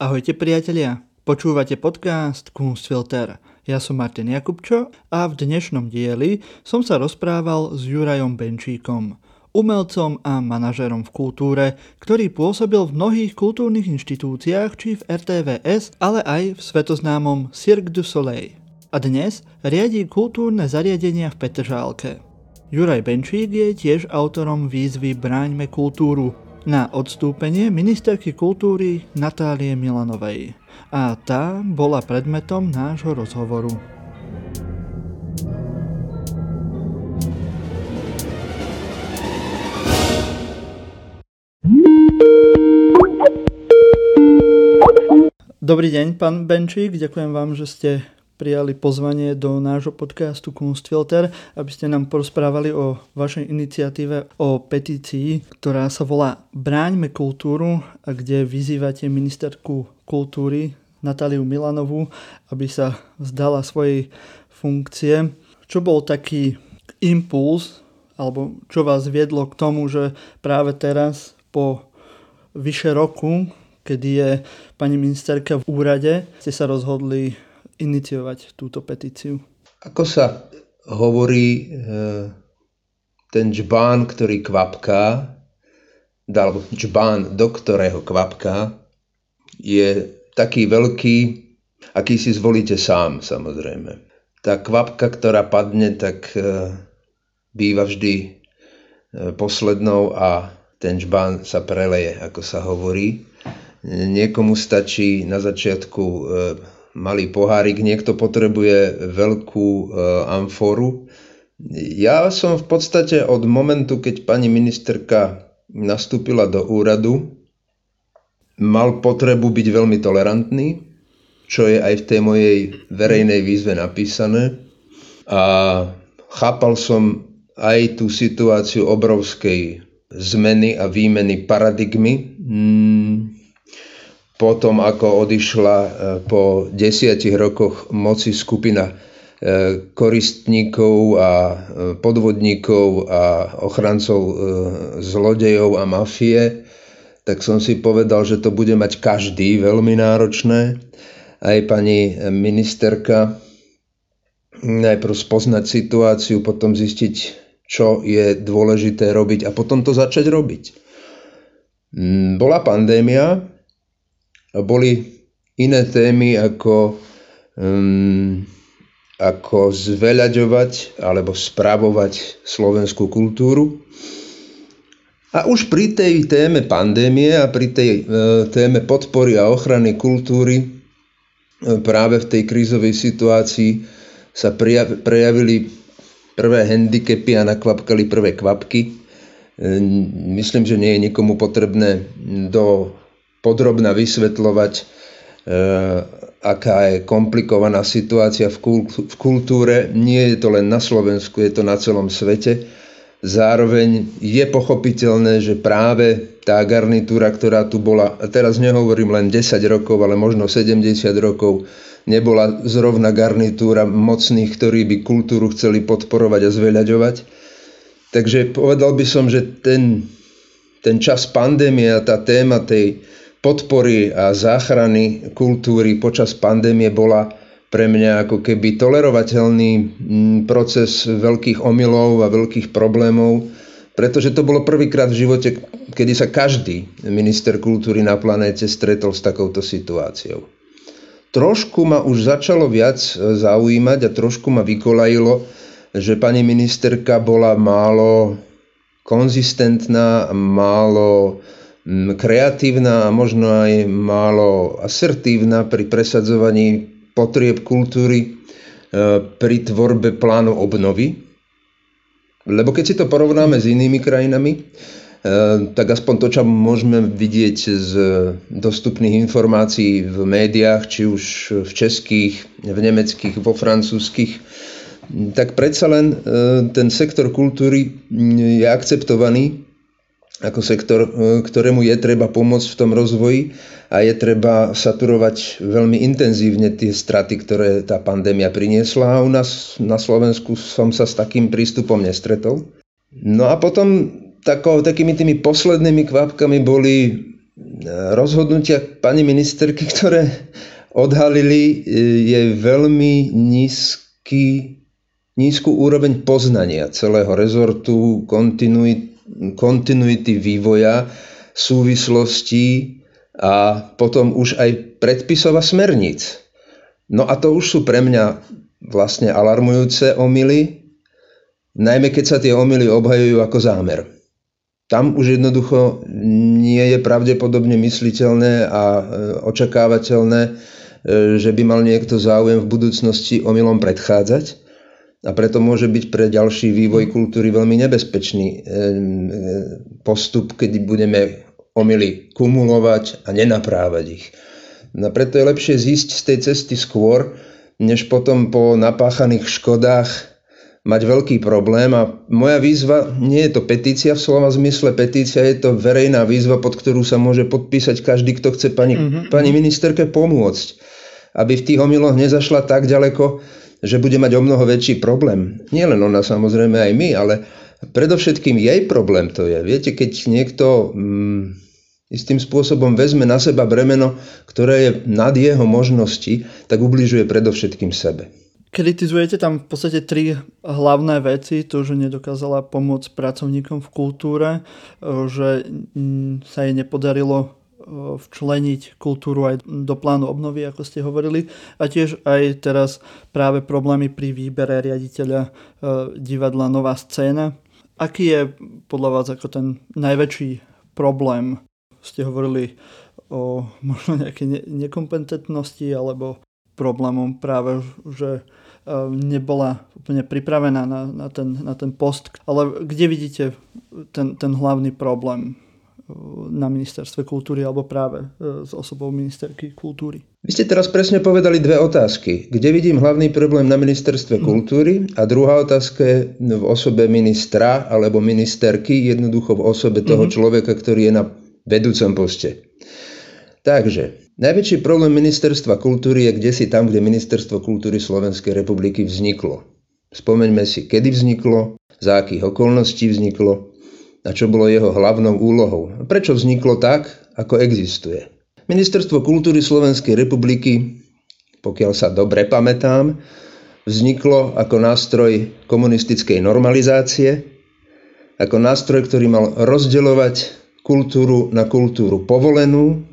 Ahojte priatelia, počúvate podcast Kunstfilter. Ja som Martin Jakubčo a v dnešnom dieli som sa rozprával s Jurajom Benčíkom, umelcom a manažerom v kultúre, ktorý pôsobil v mnohých kultúrnych inštitúciách či v RTVS, ale aj v svetoznámom Cirque du Soleil. A dnes riadí kultúrne zariadenia v Petržálke. Juraj Benčík je tiež autorom výzvy Bráňme kultúru, na odstúpenie ministerky kultúry Natálie Milanovej. A tá bola predmetom nášho rozhovoru. Dobrý deň, pán Benčík, ďakujem vám, že ste prijali pozvanie do nášho podcastu Kunstfilter, aby ste nám porozprávali o vašej iniciatíve o petícii, ktorá sa volá Bráňme kultúru, a kde vyzývate ministerku kultúry Natáliu Milanovú, aby sa vzdala svojej funkcie. Čo bol taký impuls, alebo čo vás viedlo k tomu, že práve teraz po vyše roku, kedy je pani ministerka v úrade, ste sa rozhodli iniciovať túto petíciu? Ako sa hovorí, eh, ten džbán, ktorý kvapká, alebo džbán, do ktorého kvapká, je taký veľký, aký si zvolíte sám, samozrejme. Tá kvapka, ktorá padne, tak eh, býva vždy eh, poslednou a ten žbán sa preleje, ako sa hovorí. Niekomu stačí na začiatku malý pohárik, niekto potrebuje veľkú e, amforu. Ja som v podstate od momentu, keď pani ministerka nastúpila do úradu, mal potrebu byť veľmi tolerantný, čo je aj v tej mojej verejnej výzve napísané. A chápal som aj tú situáciu obrovskej zmeny a výmeny paradigmy. Potom ako odišla e, po desiatich rokoch moci skupina e, koristníkov a e, podvodníkov a ochrancov zlodejov a mafie, tak som si povedal, že to bude mať každý veľmi náročné. Aj pani ministerka najprv spoznať situáciu, potom zistiť, čo je dôležité robiť a potom to začať robiť. Bola pandémia, boli iné témy ako, um, ako zveľaďovať alebo správovať slovenskú kultúru. A už pri tej téme pandémie a pri tej e, téme podpory a ochrany kultúry e, práve v tej krízovej situácii sa prejavili prvé handicapy a nakvapkali prvé kvapky. E, myslím, že nie je nikomu potrebné do podrobne vysvetľovať, e, aká je komplikovaná situácia v kultúre. Nie je to len na Slovensku, je to na celom svete. Zároveň je pochopiteľné, že práve tá garnitúra, ktorá tu bola, teraz nehovorím len 10 rokov, ale možno 70 rokov, nebola zrovna garnitúra mocných, ktorí by kultúru chceli podporovať a zveľaďovať. Takže povedal by som, že ten, ten čas pandémie a tá téma tej podpory a záchrany kultúry počas pandémie bola pre mňa ako keby tolerovateľný mm, proces veľkých omylov a veľkých problémov, pretože to bolo prvýkrát v živote, kedy sa každý minister kultúry na planéte stretol s takouto situáciou. Trošku ma už začalo viac zaujímať a trošku ma vykolajilo, že pani ministerka bola málo konzistentná, málo kreatívna a možno aj málo asertívna pri presadzovaní potrieb kultúry e, pri tvorbe plánu obnovy. Lebo keď si to porovnáme s inými krajinami, e, tak aspoň to, čo môžeme vidieť z dostupných informácií v médiách, či už v českých, v nemeckých, vo francúzských, tak predsa len e, ten sektor kultúry je akceptovaný ako sektor, e, ktorému je treba pomôcť v tom rozvoji a je treba saturovať veľmi intenzívne tie straty, ktoré tá pandémia priniesla a u nás na Slovensku som sa s takým prístupom nestretol. No a potom tako, takými tými poslednými kvapkami boli rozhodnutia pani ministerky, ktoré odhalili, je veľmi nízky, nízku úroveň poznania celého rezortu, kontinuity, kontinuity vývoja, súvislostí a potom už aj predpisov a smerníc. No a to už sú pre mňa vlastne alarmujúce omily, najmä keď sa tie omily obhajujú ako zámer. Tam už jednoducho nie je pravdepodobne mysliteľné a e, očakávateľné, e, že by mal niekto záujem v budúcnosti omylom predchádzať a preto môže byť pre ďalší vývoj kultúry veľmi nebezpečný e, postup, keď budeme omily kumulovať a nenaprávať ich. No preto je lepšie zísť z tej cesty skôr, než potom po napáchaných škodách mať veľký problém. A moja výzva nie je to petícia v slova zmysle, petícia je to verejná výzva, pod ktorú sa môže podpísať každý, kto chce pani, mm-hmm. pani ministerke pomôcť. Aby v tých omyloch nezašla tak ďaleko, že bude mať o mnoho väčší problém. Nie len ona, samozrejme aj my, ale predovšetkým jej problém to je. Viete, keď niekto mm, istým spôsobom vezme na seba bremeno, ktoré je nad jeho možnosti, tak ubližuje predovšetkým sebe. Kritizujete tam v podstate tri hlavné veci. To, že nedokázala pomôcť pracovníkom v kultúre, že mm, sa jej nepodarilo včleniť kultúru aj do plánu obnovy, ako ste hovorili. A tiež aj teraz práve problémy pri výbere riaditeľa divadla Nová scéna, Aký je podľa vás ako ten najväčší problém? Ste hovorili o možno nejakej ne- nekompetentnosti alebo problémom práve, že e, nebola úplne pripravená na, na, ten, na ten post. Ale kde vidíte ten, ten hlavný problém? Na ministerstve kultúry alebo práve e, s osobou ministerky kultúry. Vy ste teraz presne povedali dve otázky. Kde vidím hlavný problém na ministerstve mhm. kultúry a druhá otázka je v osobe ministra alebo ministerky, jednoducho v osobe toho mm-hmm. človeka, ktorý je na vedúcom poste. Takže, najväčší problém ministerstva kultúry je kde si tam, kde ministerstvo kultúry Slovenskej republiky vzniklo. Spomeňme si, kedy vzniklo, za akých okolností vzniklo a čo bolo jeho hlavnou úlohou. Prečo vzniklo tak, ako existuje. Ministerstvo kultúry Slovenskej republiky, pokiaľ sa dobre pamätám, vzniklo ako nástroj komunistickej normalizácie, ako nástroj, ktorý mal rozdeľovať kultúru na kultúru povolenú,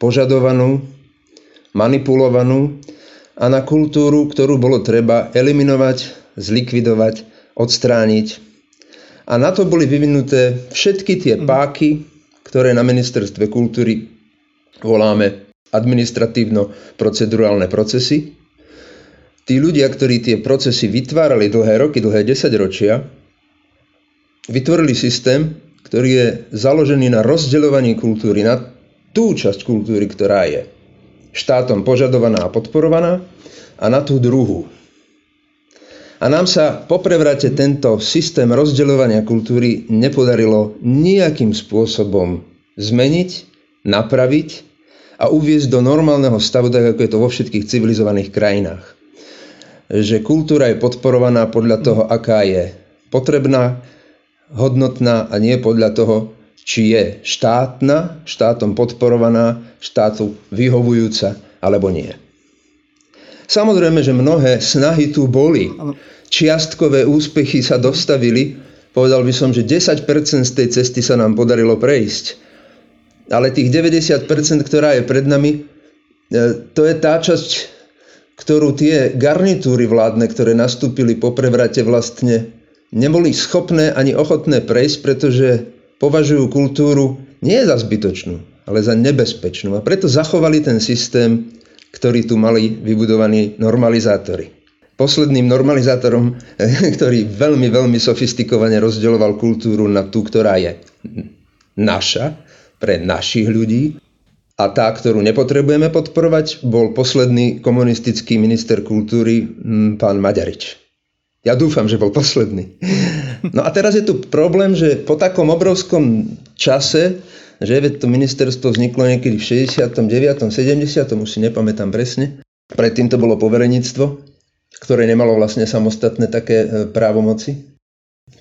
požadovanú, manipulovanú a na kultúru, ktorú bolo treba eliminovať, zlikvidovať, odstrániť a na to boli vyvinuté všetky tie mhm. páky, ktoré na ministerstve kultúry voláme administratívno-procedurálne procesy. Tí ľudia, ktorí tie procesy vytvárali dlhé roky, dlhé desaťročia, vytvorili systém, ktorý je založený na rozdeľovaní kultúry, na tú časť kultúry, ktorá je štátom požadovaná a podporovaná a na tú druhú, a nám sa po prevrate tento systém rozdeľovania kultúry nepodarilo nejakým spôsobom zmeniť, napraviť a uviezť do normálneho stavu, tak ako je to vo všetkých civilizovaných krajinách. Že kultúra je podporovaná podľa toho, aká je potrebná, hodnotná a nie podľa toho, či je štátna, štátom podporovaná, štátu vyhovujúca alebo nie. Samozrejme, že mnohé snahy tu boli. Čiastkové úspechy sa dostavili. Povedal by som, že 10% z tej cesty sa nám podarilo prejsť. Ale tých 90%, ktorá je pred nami, e, to je tá časť, ktorú tie garnitúry vládne, ktoré nastúpili po prevrate vlastne neboli schopné ani ochotné prejsť, pretože považujú kultúru nie za zbytočnú, ale za nebezpečnú. A preto zachovali ten systém ktorí tu mali vybudovaní normalizátory. Posledným normalizátorom, ktorý veľmi, veľmi sofistikovane rozdeľoval kultúru na tú, ktorá je naša, pre našich ľudí, a tá, ktorú nepotrebujeme podporovať, bol posledný komunistický minister kultúry, pán Maďarič. Ja dúfam, že bol posledný. No a teraz je tu problém, že po takom obrovskom čase že to ministerstvo vzniklo niekedy v 69. 70. už si nepamätám presne. Predtým to bolo poverenictvo, ktoré nemalo vlastne samostatné také e, právomoci.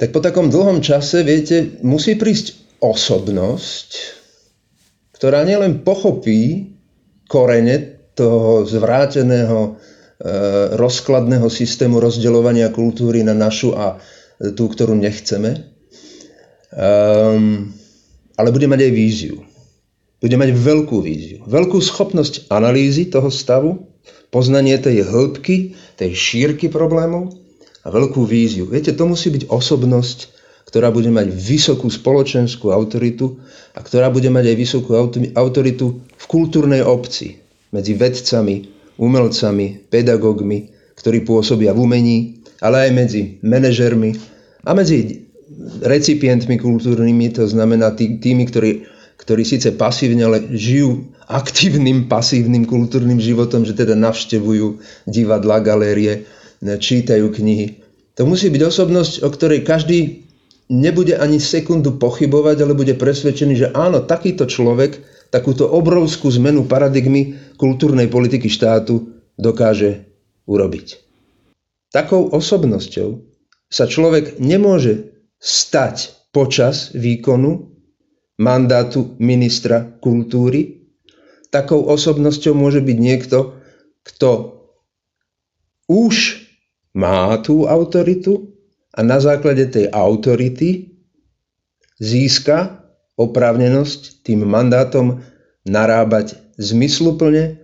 Tak po takom dlhom čase, viete, musí prísť osobnosť, ktorá nielen pochopí korene toho zvráteného e, rozkladného systému rozdeľovania kultúry na našu a tú, ktorú nechceme, um, ale bude mať aj víziu. Bude mať veľkú víziu, veľkú schopnosť analýzy toho stavu, poznanie tej hĺbky, tej šírky problémov a veľkú víziu. Viete, to musí byť osobnosť, ktorá bude mať vysokú spoločenskú autoritu a ktorá bude mať aj vysokú autoritu v kultúrnej obci, medzi vedcami, umelcami, pedagógmi, ktorí pôsobia v umení, ale aj medzi manažermi a medzi recipientmi kultúrnymi, to znamená tý, tými, ktorí, ktorí síce pasívne, ale žijú aktívnym, pasívnym kultúrnym životom, že teda navštevujú divadla, galérie, čítajú knihy. To musí byť osobnosť, o ktorej každý nebude ani sekundu pochybovať, ale bude presvedčený, že áno, takýto človek takúto obrovskú zmenu paradigmy kultúrnej politiky štátu dokáže urobiť. Takou osobnosťou sa človek nemôže stať počas výkonu mandátu ministra kultúry. Takou osobnosťou môže byť niekto, kto už má tú autoritu, a na základe tej autority získa oprávnenosť tým mandátom narábať zmysluplne,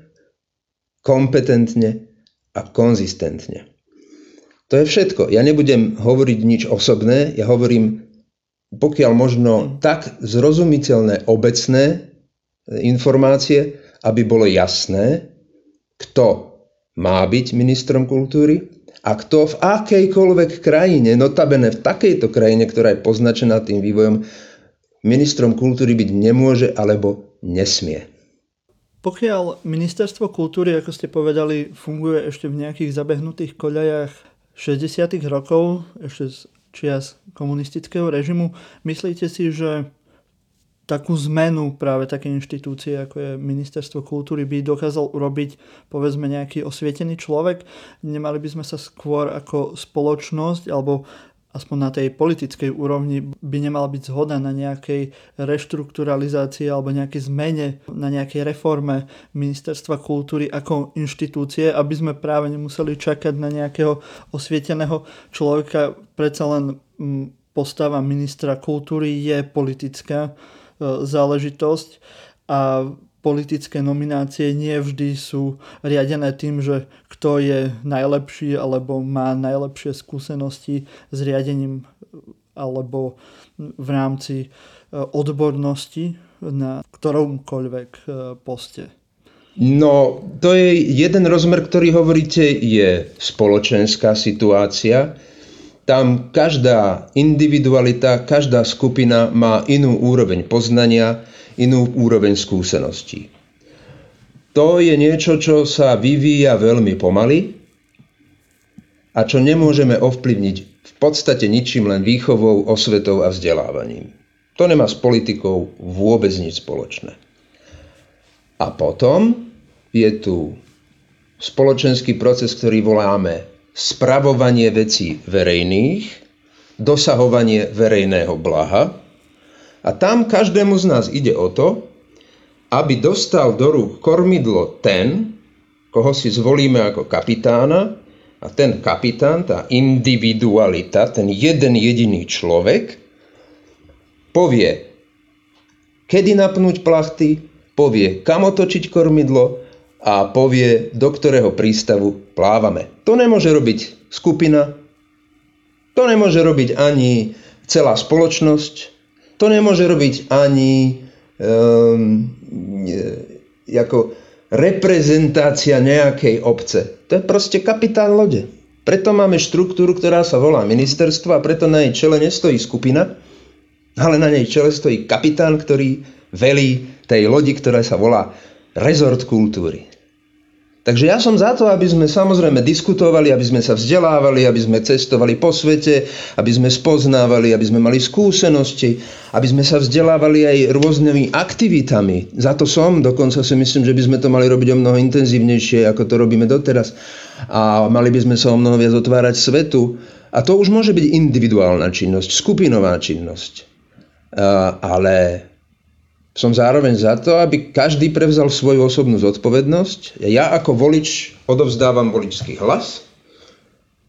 kompetentne a konzistentne. To je všetko. Ja nebudem hovoriť nič osobné, ja hovorím pokiaľ možno tak zrozumiteľné obecné informácie, aby bolo jasné, kto má byť ministrom kultúry, a kto v akejkoľvek krajine, notabene v takejto krajine, ktorá je poznačená tým vývojom, ministrom kultúry byť nemôže alebo nesmie. Pokiaľ ministerstvo kultúry, ako ste povedali, funguje ešte v nejakých zabehnutých koľajach 60. rokov, ešte z čias komunistického režimu, myslíte si, že takú zmenu práve také inštitúcie, ako je Ministerstvo kultúry, by dokázal urobiť povedzme nejaký osvietený človek. Nemali by sme sa skôr ako spoločnosť alebo aspoň na tej politickej úrovni by nemala byť zhoda na nejakej reštrukturalizácii alebo nejakej zmene, na nejakej reforme Ministerstva kultúry ako inštitúcie, aby sme práve nemuseli čakať na nejakého osvieteného človeka. Predsa len mm, postava ministra kultúry je politická E, záležitosť a politické nominácie nie vždy sú riadené tým, že kto je najlepší alebo má najlepšie skúsenosti s riadením alebo v rámci e, odbornosti na ktoromkoľvek e, poste. No, to je jeden rozmer, ktorý hovoríte, je spoločenská situácia tam každá individualita, každá skupina má inú úroveň poznania, inú úroveň skúseností. To je niečo, čo sa vyvíja veľmi pomaly a čo nemôžeme ovplyvniť v podstate ničím len výchovou, osvetou a vzdelávaním. To nemá s politikou vôbec nič spoločné. A potom je tu spoločenský proces, ktorý voláme spravovanie vecí verejných, dosahovanie verejného blaha. A tam každému z nás ide o to, aby dostal do rúk kormidlo ten, koho si zvolíme ako kapitána, a ten kapitán, tá individualita, ten jeden jediný človek, povie, kedy napnúť plachty, povie, kam otočiť kormidlo a povie, do ktorého prístavu plávame. To nemôže robiť skupina, to nemôže robiť ani celá spoločnosť, to nemôže robiť ani um, ako reprezentácia nejakej obce. To je proste kapitán lode. Preto máme štruktúru, ktorá sa volá ministerstvo a preto na jej čele nestojí skupina, ale na nej čele stojí kapitán, ktorý velí tej lodi, ktorá sa volá rezort kultúry. Takže ja som za to, aby sme samozrejme diskutovali, aby sme sa vzdelávali, aby sme cestovali po svete, aby sme spoznávali, aby sme mali skúsenosti, aby sme sa vzdelávali aj rôznymi aktivitami. Za to som, dokonca si myslím, že by sme to mali robiť o mnoho intenzívnejšie, ako to robíme doteraz. A mali by sme sa o mnoho viac otvárať svetu. A to už môže byť individuálna činnosť, skupinová činnosť. Ale som zároveň za to, aby každý prevzal svoju osobnú zodpovednosť. Ja ako volič odovzdávam voličský hlas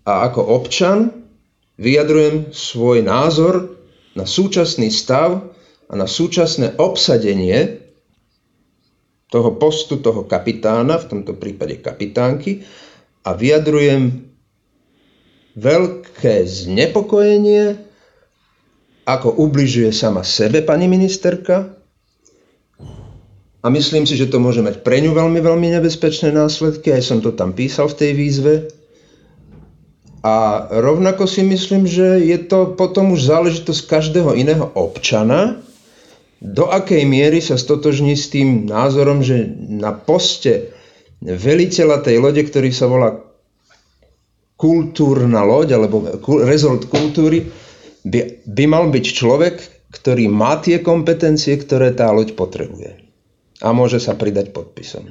a ako občan vyjadrujem svoj názor na súčasný stav a na súčasné obsadenie toho postu, toho kapitána, v tomto prípade kapitánky, a vyjadrujem veľké znepokojenie, ako ubližuje sama sebe pani ministerka, a myslím si, že to môže mať pre ňu veľmi, veľmi nebezpečné následky. Aj som to tam písal v tej výzve. A rovnako si myslím, že je to potom už záležitosť každého iného občana, do akej miery sa stotožní s tým názorom, že na poste veliteľa tej lode, ktorý sa volá kultúrna loď, alebo rezort kultúry, by, by mal byť človek, ktorý má tie kompetencie, ktoré tá loď potrebuje a môže sa pridať podpisom.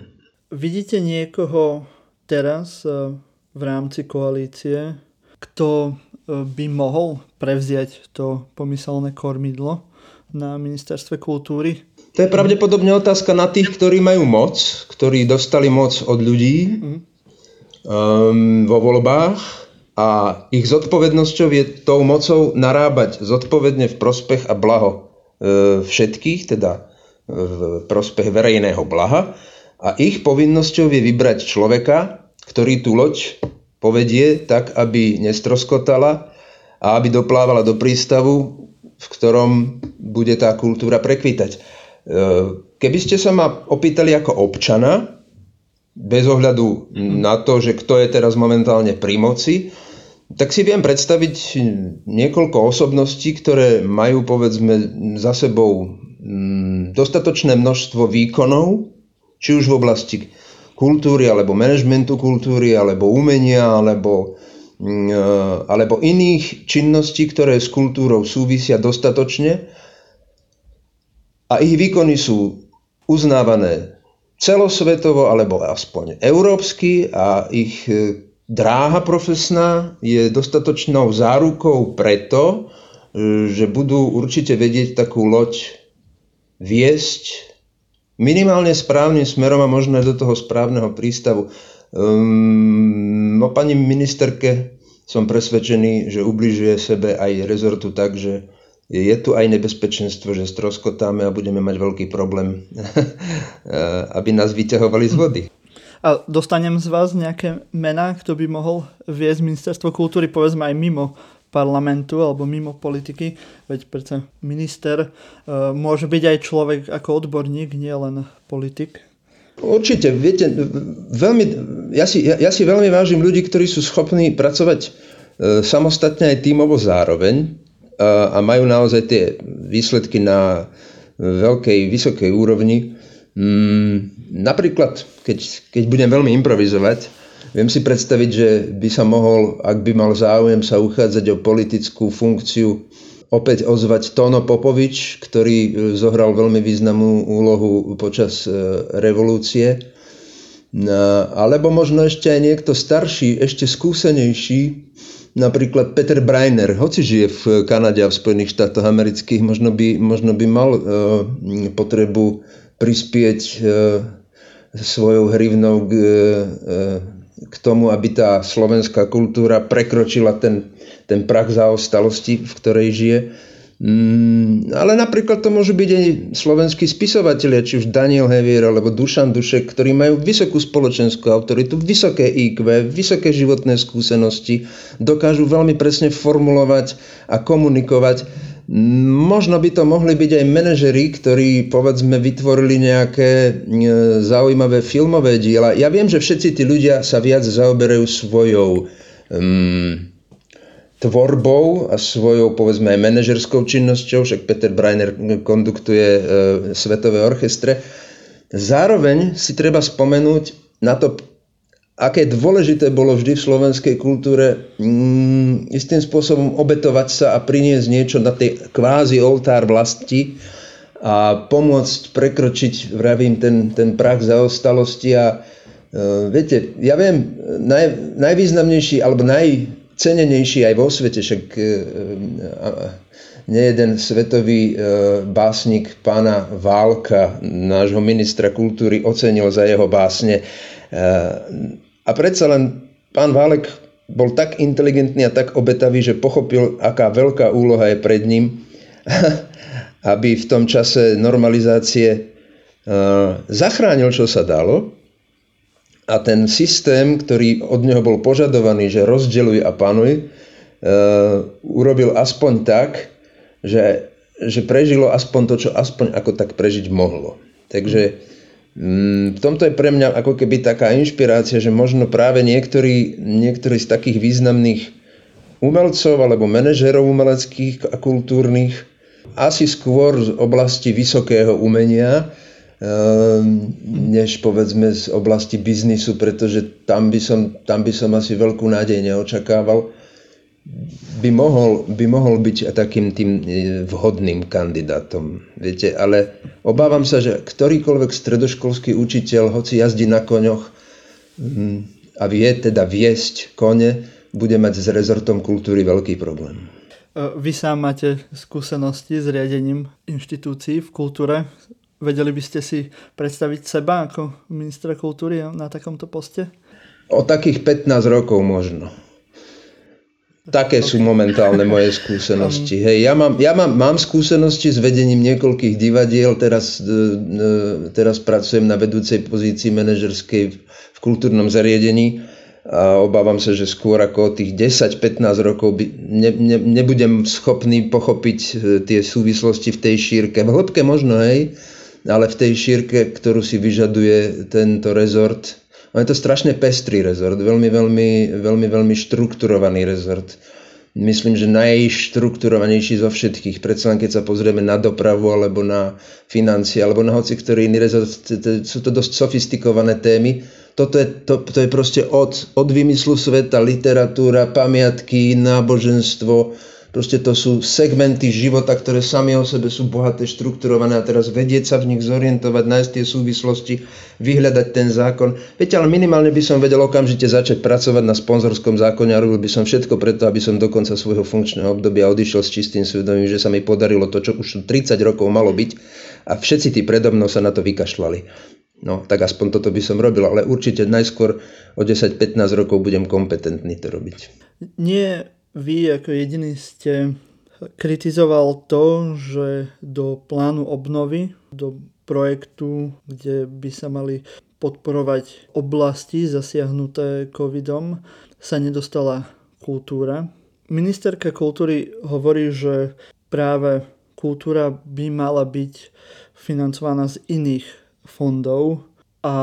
Vidíte niekoho teraz e, v rámci koalície, kto e, by mohol prevziať to pomyselné kormidlo na ministerstve kultúry? To je pravdepodobne otázka na tých, ktorí majú moc, ktorí dostali moc od ľudí mm. um, vo voľbách a ich zodpovednosťou je tou mocou narábať zodpovedne v prospech a blaho e, všetkých, teda v prospech verejného blaha a ich povinnosťou je vybrať človeka, ktorý tú loď povedie tak, aby nestroskotala a aby doplávala do prístavu, v ktorom bude tá kultúra prekvítať. E, keby ste sa ma opýtali ako občana, bez ohľadu na to, že kto je teraz momentálne pri moci, tak si viem predstaviť niekoľko osobností, ktoré majú povedzme za sebou dostatočné množstvo výkonov, či už v oblasti kultúry, alebo manažmentu kultúry, alebo umenia, alebo, mm, e, alebo iných činností, ktoré s kultúrou súvisia dostatočne. A ich výkony sú uznávané celosvetovo alebo aspoň európsky a ich e, dráha profesná je dostatočnou zárukou preto, e, že budú určite vedieť takú loď viesť minimálne správnym smerom a možno do toho správneho prístavu. Um, o pani ministerke som presvedčený, že ubližuje sebe aj rezortu tak, že je tu aj nebezpečenstvo, že stroskotáme a budeme mať veľký problém, aby nás vyťahovali z vody. A dostanem z vás nejaké mená, kto by mohol viesť ministerstvo kultúry, povedzme aj mimo parlamentu alebo mimo politiky, veď predsa minister e, môže byť aj človek ako odborník, nie len politik. Určite, viete, veľmi, ja, si, ja, ja si veľmi vážim ľudí, ktorí sú schopní pracovať e, samostatne aj tímovo zároveň a, a majú naozaj tie výsledky na veľkej, vysokej úrovni. Mm, napríklad, keď, keď budem veľmi improvizovať, Viem si predstaviť, že by sa mohol, ak by mal záujem sa uchádzať o politickú funkciu, opäť ozvať Tono Popovič, ktorý e, zohral veľmi významnú úlohu počas e, revolúcie. Alebo možno ešte aj niekto starší, ešte skúsenejší, napríklad Peter Breiner, hoci žije v Kanade a v Spojených štátoch amerických, možno by, možno by mal uh, potrebu prispieť uh, svojou hrivnou k uh, k tomu, aby tá slovenská kultúra prekročila ten, ten prach zaostalosti, v ktorej žije. Mm, ale napríklad to môžu byť aj slovenskí spisovatelia, či už Daniel Hevier alebo Dušan Dušek, ktorí majú vysokú spoločenskú autoritu, vysoké IQ, vysoké životné skúsenosti, dokážu veľmi presne formulovať a komunikovať Možno by to mohli byť aj manažeri, ktorí povedzme vytvorili nejaké e, zaujímavé filmové diela. Ja viem, že všetci tí ľudia sa viac zaoberajú svojou um, tvorbou a svojou povedzme aj manažerskou činnosťou, však Peter Breiner konduktuje uh, svetové orchestre. Zároveň si treba spomenúť na to aké dôležité bolo vždy v slovenskej kultúre mm, istým spôsobom obetovať sa a priniesť niečo na tej kvázi oltár vlasti a pomôcť prekročiť, vravím, ten, ten prach zaostalosti a uh, viete, ja viem, naj, najvýznamnejší alebo najcenenejší aj vo svete, však uh, nejeden svetový e, básnik pána Válka, nášho ministra kultúry, ocenil za jeho básne. E, a predsa len pán Válek bol tak inteligentný a tak obetavý, že pochopil, aká veľká úloha je pred ním, aby v tom čase normalizácie e, zachránil, čo sa dalo. A ten systém, ktorý od neho bol požadovaný, že rozdeľuj a panuj, urobil aspoň tak, že, že prežilo aspoň to, čo aspoň ako tak prežiť mohlo. Takže v tomto je pre mňa ako keby taká inšpirácia, že možno práve niektorí, niektorí z takých významných umelcov alebo manažerov umeleckých a kultúrnych asi skôr z oblasti vysokého umenia, ehm, než povedzme z oblasti biznisu, pretože tam by som, tam by som asi veľkú nádej neočakával by mohol, by mohol byť takým tým e, vhodným kandidátom. Viete, ale obávam sa, že ktorýkoľvek stredoškolský učiteľ, hoci jazdí na koňoch mm, a vie teda viesť kone, bude mať s rezortom kultúry veľký problém. E, vy sám máte skúsenosti s riadením inštitúcií v kultúre. Vedeli by ste si predstaviť seba ako ministra kultúry na takomto poste? O takých 15 rokov možno. Také sú momentálne moje skúsenosti. Hej, ja mám, ja mám, mám skúsenosti s vedením niekoľkých divadiel, teraz, e, e, teraz pracujem na vedúcej pozícii manažerskej v kultúrnom zariadení a obávam sa, že skôr ako tých 10-15 rokov by, ne, ne, nebudem schopný pochopiť e, tie súvislosti v tej šírke. V hĺbke možno, hej, ale v tej šírke, ktorú si vyžaduje tento rezort, je to strašne pestrý rezort, veľmi, veľmi, veľmi, veľmi štrukturovaný rezort. Myslím, že najštrukturovanejší zo všetkých. Predsa len keď sa pozrieme na dopravu, alebo na financie, alebo na hoci ktorý iný rezort, sú to dosť sofistikované témy. Toto je, to, to je proste od, od vymyslu sveta, literatúra, pamiatky, náboženstvo, Proste to sú segmenty života, ktoré sami o sebe sú bohaté, štrukturované a teraz vedieť sa v nich zorientovať, nájsť tie súvislosti, vyhľadať ten zákon. Viete, ale minimálne by som vedel okamžite začať pracovať na sponzorskom zákone a robil by som všetko preto, aby som do konca svojho funkčného obdobia odišiel s čistým svedomím, že sa mi podarilo to, čo už 30 rokov malo byť a všetci tí predo mnou sa na to vykašľali. No, tak aspoň toto by som robil, ale určite najskôr o 10-15 rokov budem kompetentný to robiť. Nie vy ako jediný ste kritizoval to, že do plánu obnovy, do projektu, kde by sa mali podporovať oblasti zasiahnuté covidom, sa nedostala kultúra. Ministerka kultúry hovorí, že práve kultúra by mala byť financovaná z iných fondov a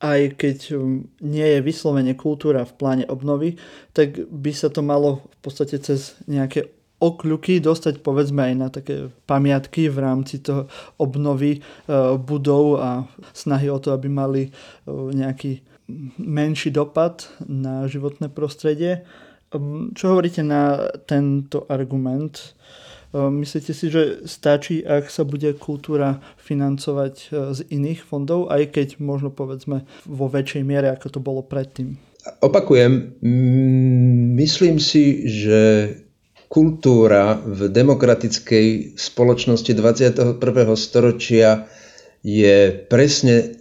aj keď um, nie je vyslovene kultúra v pláne obnovy, tak by sa to malo v podstate cez nejaké okľuky dostať povedzme aj na také pamiatky v rámci toho obnovy uh, budov a snahy o to, aby mali uh, nejaký menší dopad na životné prostredie. Um, čo hovoríte na tento argument? Ehm, myslíte si, že stačí, ak sa bude kultúra financovať e, z iných fondov, aj keď možno povedzme vo väčšej miere, ako to bolo predtým? Opakujem, myslím si, že kultúra v demokratickej spoločnosti 21. storočia je presne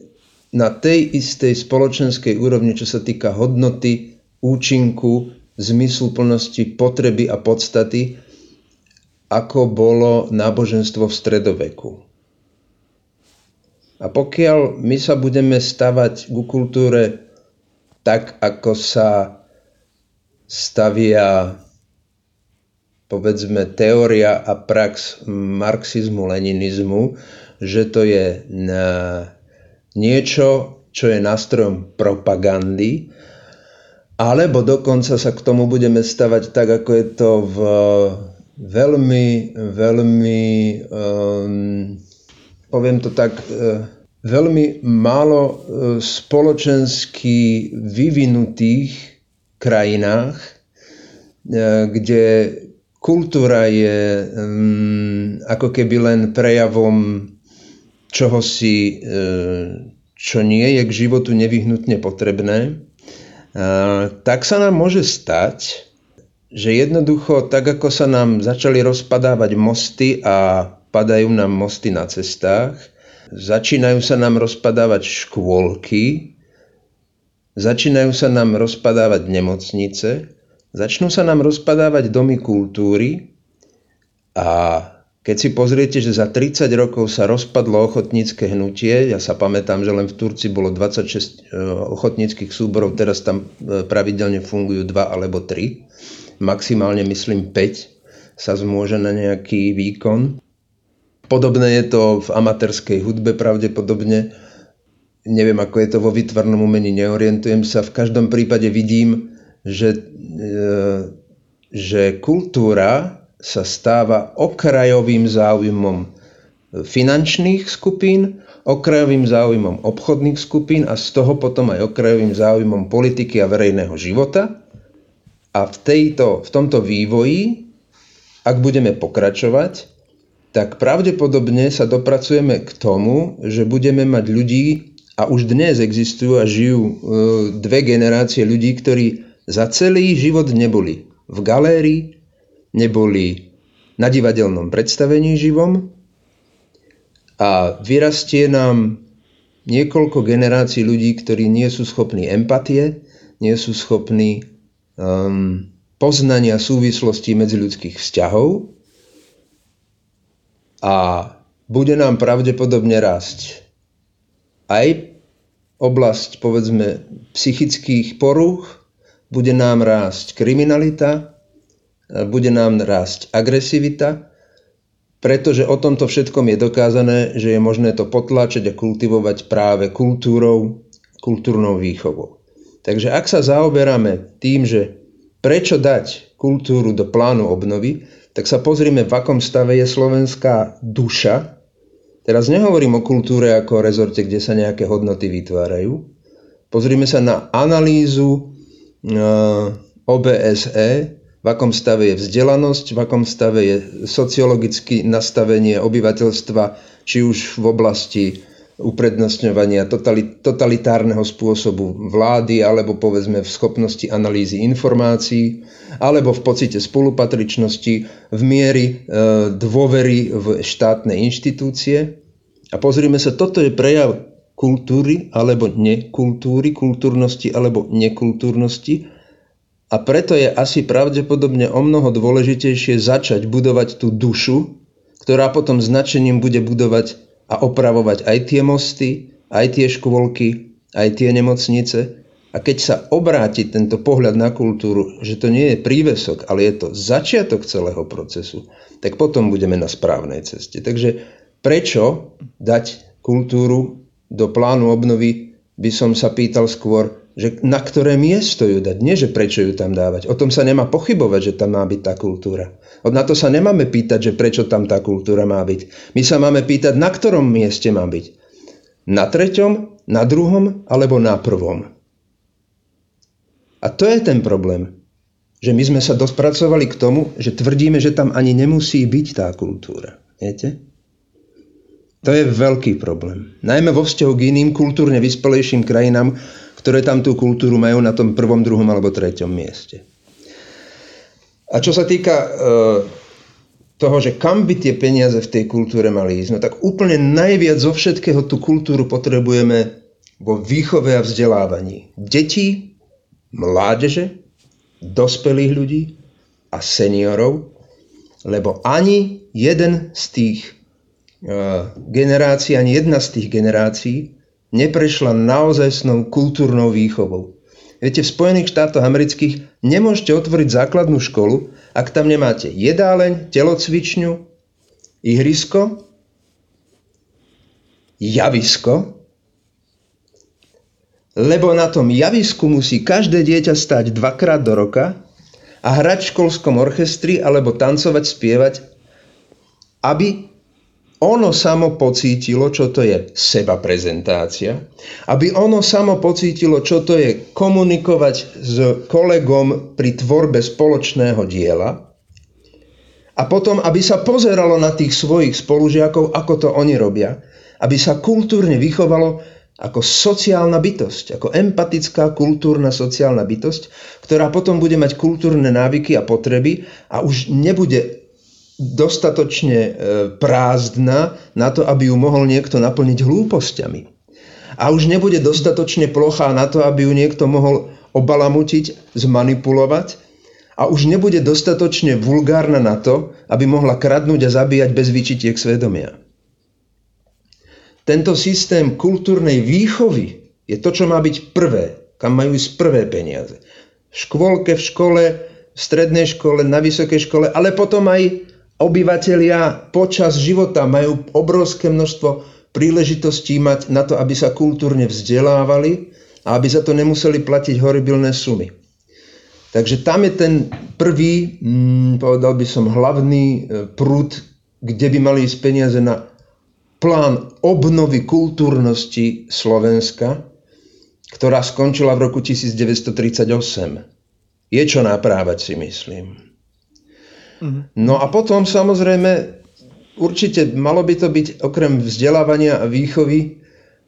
na tej istej spoločenskej úrovni, čo sa týka hodnoty, účinku, zmysluplnosti, potreby a podstaty, ako bolo náboženstvo v stredoveku. A pokiaľ my sa budeme stavať ku kultúre tak, ako sa stavia povedzme teória a prax marxizmu, leninizmu, že to je na niečo, čo je nástrojom propagandy, alebo dokonca sa k tomu budeme stavať tak, ako je to v veľmi, veľmi, um, poviem to tak, uh, veľmi málo uh, spoločensky vyvinutých krajinách, uh, kde kultúra je um, ako keby len prejavom čohosi, uh, čo nie je k životu nevyhnutne potrebné, tak sa nám môže stať, že jednoducho, tak ako sa nám začali rozpadávať mosty a padajú nám mosty na cestách, začínajú sa nám rozpadávať škôlky, začínajú sa nám rozpadávať nemocnice, začnú sa nám rozpadávať domy kultúry a keď si pozriete, že za 30 rokov sa rozpadlo ochotnícke hnutie, ja sa pamätám, že len v Turci bolo 26 e, ochotníckých súborov, teraz tam e, pravidelne fungujú dva alebo tri maximálne myslím 5 sa zmôže na nejaký výkon. Podobné je to v amatérskej hudbe pravdepodobne. Neviem, ako je to vo výtvarnom umení, neorientujem sa. V každom prípade vidím, že, e, že kultúra sa stáva okrajovým záujmom finančných skupín, okrajovým záujmom obchodných skupín a z toho potom aj okrajovým záujmom politiky a verejného života. A v, tejto, v tomto vývoji, ak budeme pokračovať, tak pravdepodobne sa dopracujeme k tomu, že budeme mať ľudí, a už dnes existujú a žijú e, dve generácie ľudí, ktorí za celý život neboli v galérii, neboli na divadelnom predstavení živom. A vyrastie nám niekoľko generácií ľudí, ktorí nie sú schopní empatie, nie sú schopní um, poznania súvislostí medziľudských vzťahov a bude nám pravdepodobne rásť aj oblasť, povedzme, psychických poruch, bude nám rásť kriminalita, bude nám rásť agresivita, pretože o tomto všetkom je dokázané, že je možné to potlačiť a kultivovať práve kultúrou, kultúrnou výchovou. Takže ak sa zaoberáme tým, že prečo dať kultúru do plánu obnovy, tak sa pozrime, v akom stave je slovenská duša. Teraz nehovorím o kultúre ako o rezorte, kde sa nejaké hodnoty vytvárajú. Pozrime sa na analýzu OBSE, v akom stave je vzdelanosť, v akom stave je sociologické nastavenie obyvateľstva, či už v oblasti uprednostňovania totalitárneho spôsobu vlády alebo povedzme v schopnosti analýzy informácií alebo v pocite spolupatričnosti, v miery e, dôvery v štátne inštitúcie. A pozrime sa, toto je prejav kultúry alebo nekultúry, kultúrnosti alebo nekultúrnosti. A preto je asi pravdepodobne o mnoho dôležitejšie začať budovať tú dušu, ktorá potom značením bude budovať a opravovať aj tie mosty, aj tie škôlky, aj tie nemocnice. A keď sa obráti tento pohľad na kultúru, že to nie je prívesok, ale je to začiatok celého procesu, tak potom budeme na správnej ceste. Takže prečo dať kultúru do plánu obnovy, by som sa pýtal skôr, že na ktoré miesto ju dať, nie že prečo ju tam dávať. O tom sa nemá pochybovať, že tam má byť tá kultúra. Na to sa nemáme pýtať, že prečo tam tá kultúra má byť. My sa máme pýtať, na ktorom mieste má byť. Na treťom, na druhom alebo na prvom. A to je ten problém. Že my sme sa dospracovali k tomu, že tvrdíme, že tam ani nemusí byť tá kultúra. Viete? To je veľký problém. Najmä vo vzťahu k iným kultúrne vyspelejším krajinám, ktoré tam tú kultúru majú na tom prvom, druhom alebo treťom mieste. A čo sa týka e, toho, že kam by tie peniaze v tej kultúre mali ísť, no tak úplne najviac zo všetkého tú kultúru potrebujeme vo výchove a vzdelávaní. Detí, mládeže, dospelých ľudí a seniorov, lebo ani jeden z tých e, generácií, ani jedna z tých generácií neprešla naozajstnou kultúrnou výchovou. Viete, v Spojených štátoch amerických nemôžete otvoriť základnú školu, ak tam nemáte jedáleň, telocvičňu, ihrisko, javisko, lebo na tom javisku musí každé dieťa stať dvakrát do roka a hrať v školskom orchestri alebo tancovať, spievať, aby ono samo pocítilo, čo to je seba prezentácia, aby ono samo pocítilo, čo to je komunikovať s kolegom pri tvorbe spoločného diela a potom, aby sa pozeralo na tých svojich spolužiakov, ako to oni robia, aby sa kultúrne vychovalo, ako sociálna bytosť, ako empatická, kultúrna, sociálna bytosť, ktorá potom bude mať kultúrne návyky a potreby a už nebude dostatočne e, prázdna na to, aby ju mohol niekto naplniť hlúpostiami. A už nebude dostatočne plochá na to, aby ju niekto mohol obalamutiť, zmanipulovať a už nebude dostatočne vulgárna na to, aby mohla kradnúť a zabíjať bez vyčitiek svedomia. Tento systém kultúrnej výchovy je to, čo má byť prvé, kam majú ísť prvé peniaze. V škôlke, v škole, v strednej škole, na vysokej škole, ale potom aj obyvateľia počas života majú obrovské množstvo príležitostí mať na to, aby sa kultúrne vzdelávali a aby za to nemuseli platiť horibilné sumy. Takže tam je ten prvý, mm, povedal by som, hlavný e, prúd, kde by mali ísť peniaze na plán obnovy kultúrnosti Slovenska, ktorá skončila v roku 1938. Je čo naprávať, si myslím. Mhm. No a potom samozrejme, určite malo by to byť okrem vzdelávania a výchovy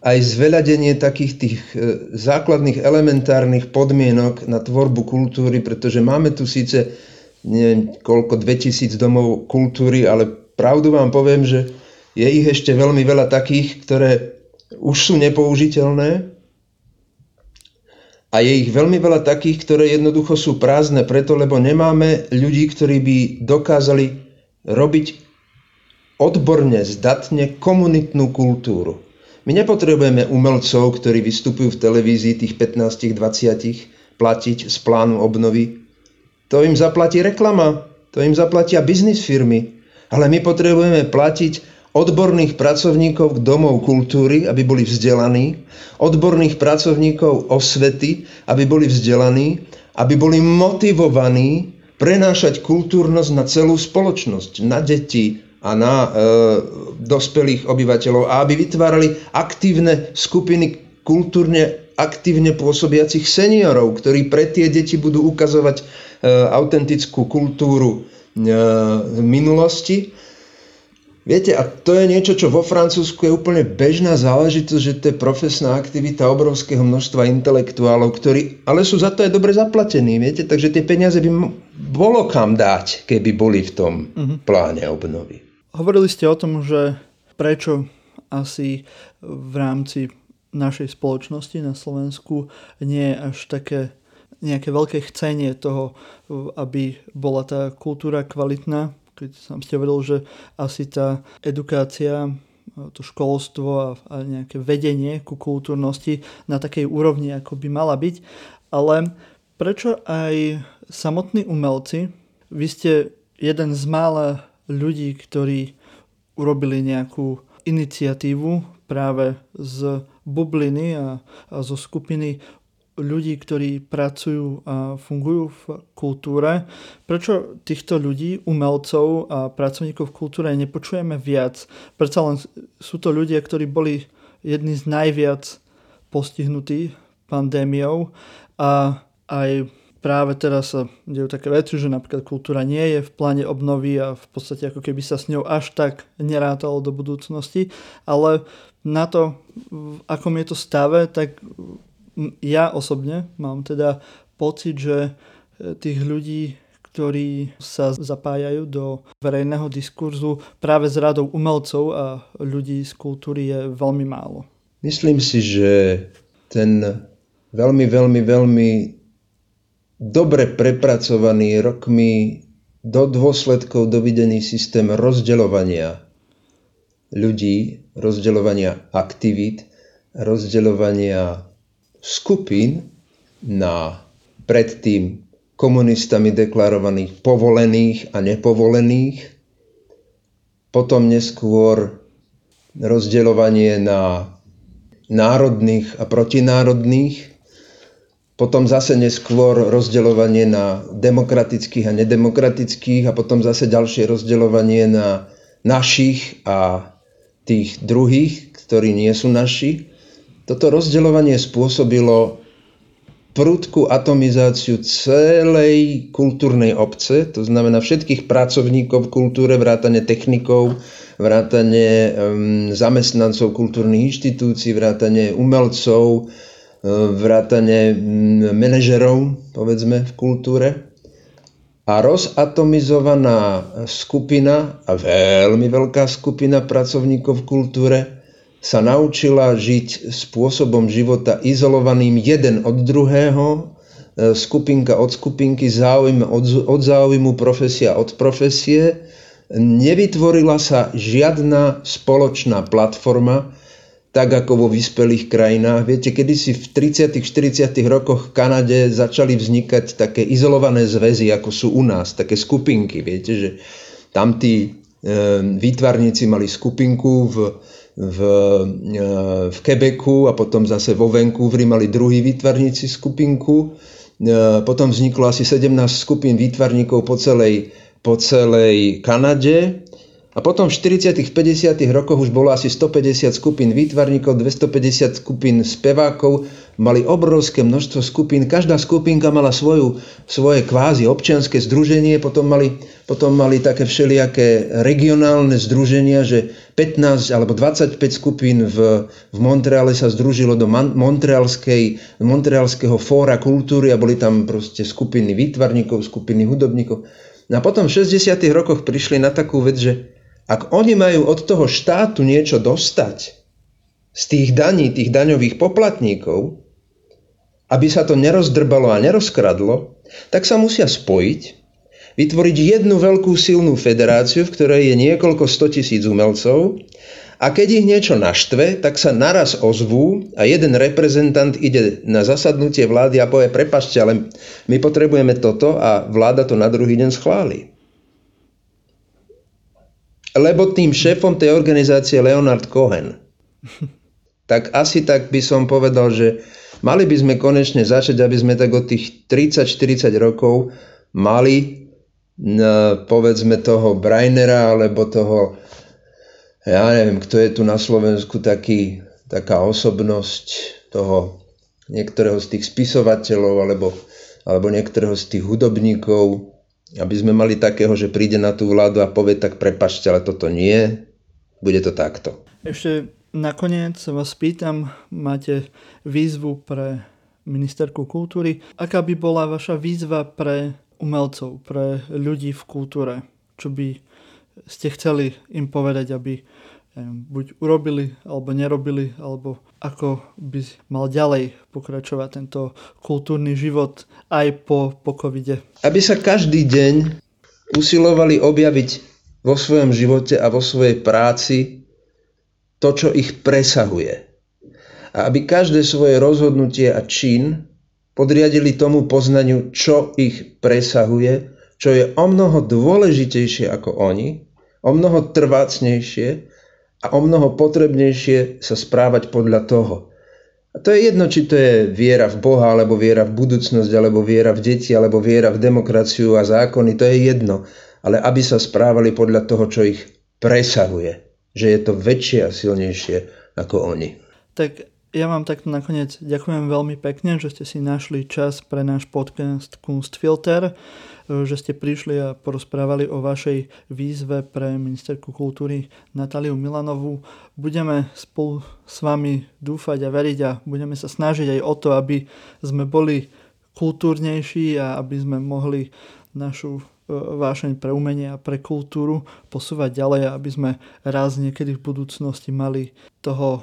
aj zveľadenie takých tých e, základných elementárnych podmienok na tvorbu kultúry, pretože máme tu síce neviem koľko, 2000 domov kultúry, ale pravdu vám poviem, že je ich ešte veľmi veľa takých, ktoré už sú nepoužiteľné a je ich veľmi veľa takých, ktoré jednoducho sú prázdne preto, lebo nemáme ľudí, ktorí by dokázali robiť odborne, zdatne komunitnú kultúru. My nepotrebujeme umelcov, ktorí vystupujú v televízii tých 15-20 platiť z plánu obnovy. To im zaplatí reklama, to im zaplatia biznis firmy. Ale my potrebujeme platiť odborných pracovníkov domov kultúry, aby boli vzdelaní, odborných pracovníkov osvety, aby boli vzdelaní, aby boli motivovaní prenášať kultúrnosť na celú spoločnosť, na deti a na e, dospelých obyvateľov a aby vytvárali aktívne skupiny kultúrne aktívne pôsobiacich seniorov, ktorí pre tie deti budú ukazovať e, autentickú kultúru e, minulosti Viete, a to je niečo, čo vo Francúzsku je úplne bežná záležitosť, že to je profesná aktivita obrovského množstva intelektuálov, ktorí ale sú za to aj dobre zaplatení, viete, takže tie peniaze by bolo kam dať, keby boli v tom uh-huh. pláne obnovy. Hovorili ste o tom, že prečo asi v rámci našej spoločnosti na Slovensku nie je až také nejaké veľké chcenie toho, aby bola tá kultúra kvalitná, keď som ste hovoril, že asi tá edukácia, to školstvo a nejaké vedenie ku kultúrnosti na takej úrovni, ako by mala byť. Ale prečo aj samotní umelci, vy ste jeden z mála ľudí, ktorí urobili nejakú iniciatívu práve z bubliny a, a zo skupiny ľudí, ktorí pracujú a fungujú v kultúre. Prečo týchto ľudí, umelcov a pracovníkov v kultúre nepočujeme viac? Prečo len sú to ľudia, ktorí boli jedni z najviac postihnutí pandémiou a aj práve teraz sa dejú také veci, že napríklad kultúra nie je v pláne obnovy a v podstate ako keby sa s ňou až tak nerátalo do budúcnosti, ale na to, v akom je to stave, tak ja osobne mám teda pocit, že e, tých ľudí, ktorí sa zapájajú do verejného diskurzu práve z radou umelcov a ľudí z kultúry je veľmi málo. Myslím si, že ten veľmi, veľmi, veľmi dobre prepracovaný rokmi do dôsledkov dovidený systém rozdeľovania ľudí, rozdeľovania aktivít, rozdeľovania skupín na predtým komunistami deklarovaných povolených a nepovolených, potom neskôr rozdeľovanie na národných a protinárodných, potom zase neskôr rozdeľovanie na demokratických a nedemokratických a potom zase ďalšie rozdeľovanie na našich a tých druhých, ktorí nie sú naši. Toto rozdeľovanie spôsobilo prudkú atomizáciu celej kultúrnej obce, to znamená všetkých pracovníkov v kultúre, vrátane technikov, vrátane zamestnancov kultúrnych inštitúcií, vrátane umelcov, vrátane manažerov, povedzme, v kultúre. A rozatomizovaná skupina, a veľmi veľká skupina pracovníkov v kultúre, sa naučila žiť spôsobom života izolovaným jeden od druhého, e, skupinka od skupinky, záujm od, od záujmu, profesia od profesie. Nevytvorila sa žiadna spoločná platforma, tak ako vo vyspelých krajinách. Viete, kedy si v 30 40 rokoch v Kanade začali vznikať také izolované zväzy, ako sú u nás, také skupinky. Viete, že tam tí e, výtvarníci mali skupinku v, v, e, v Quebecu a potom zase vo Vancouveri mali druhý výtvarníci skupinku. E, potom vzniklo asi 17 skupín výtvarníkov po celej, po celej Kanade a potom v 40 50 rokoch už bolo asi 150 skupín výtvarníkov, 250 skupín spevákov, mali obrovské množstvo skupín, každá skupinka mala svoju, svoje kvázi občianske združenie, potom mali, potom mali také všelijaké regionálne združenia, že 15 alebo 25 skupín v, v Montreale sa združilo do Montrealskej, Montrealského fóra kultúry a boli tam proste skupiny výtvarníkov, skupiny hudobníkov. No a potom v 60 rokoch prišli na takú vec, že ak oni majú od toho štátu niečo dostať, z tých daní, tých daňových poplatníkov, aby sa to nerozdrbalo a nerozkradlo, tak sa musia spojiť, vytvoriť jednu veľkú silnú federáciu, v ktorej je niekoľko stotisíc umelcov a keď ich niečo naštve, tak sa naraz ozvú a jeden reprezentant ide na zasadnutie vlády a povie, prepašte, ale my potrebujeme toto a vláda to na druhý deň schváli lebo tým šéfom tej organizácie je Leonard Cohen. Tak asi tak by som povedal, že mali by sme konečne začať, aby sme tak od tých 30-40 rokov mali povedzme toho Brainera alebo toho ja neviem, kto je tu na Slovensku taký, taká osobnosť toho niektorého z tých spisovateľov alebo, alebo niektorého z tých hudobníkov, aby sme mali takého, že príde na tú vládu a povie tak prepačte, ale toto nie, bude to takto. Ešte nakoniec vás pýtam, máte výzvu pre ministerku kultúry. Aká by bola vaša výzva pre umelcov, pre ľudí v kultúre? Čo by ste chceli im povedať, aby buď urobili, alebo nerobili, alebo ako by mal ďalej pokračovať tento kultúrny život aj po, po covide. Aby sa každý deň usilovali objaviť vo svojom živote a vo svojej práci to, čo ich presahuje. A aby každé svoje rozhodnutie a čin podriadili tomu poznaniu, čo ich presahuje, čo je o mnoho dôležitejšie ako oni, o mnoho trvácnejšie a o mnoho potrebnejšie sa správať podľa toho. A to je jedno, či to je viera v Boha, alebo viera v budúcnosť, alebo viera v deti, alebo viera v demokraciu a zákony, to je jedno. Ale aby sa správali podľa toho, čo ich presahuje. Že je to väčšie a silnejšie ako oni. Tak ja vám takto nakoniec ďakujem veľmi pekne, že ste si našli čas pre náš podcast Kunstfilter. Že ste prišli a porozprávali o vašej výzve pre ministerku kultúry Natáliu Milanovú. Budeme spolu s vami dúfať a veriť a budeme sa snažiť aj o to, aby sme boli kultúrnejší a aby sme mohli našu vášeň pre umenie a pre kultúru posúvať ďalej, aby sme raz niekedy v budúcnosti mali toho e,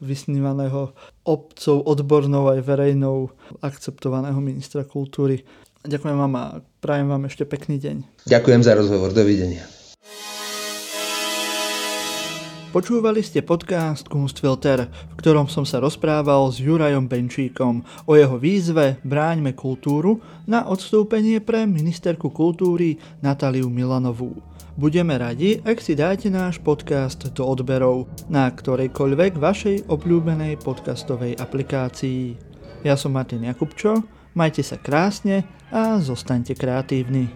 vysnívaného obcov, odbornou aj verejnou akceptovaného ministra kultúry. Ďakujem vám a prajem vám ešte pekný deň. Ďakujem za rozhovor. Dovidenia. Počúvali ste podcast Kunstfilter, v ktorom som sa rozprával s Jurajom Benčíkom o jeho výzve Bráňme kultúru na odstúpenie pre ministerku kultúry Natáliu Milanovú. Budeme radi, ak si dáte náš podcast do odberov na ktorejkoľvek vašej obľúbenej podcastovej aplikácii. Ja som Martin Jakubčo, majte sa krásne a zostaňte kreatívni.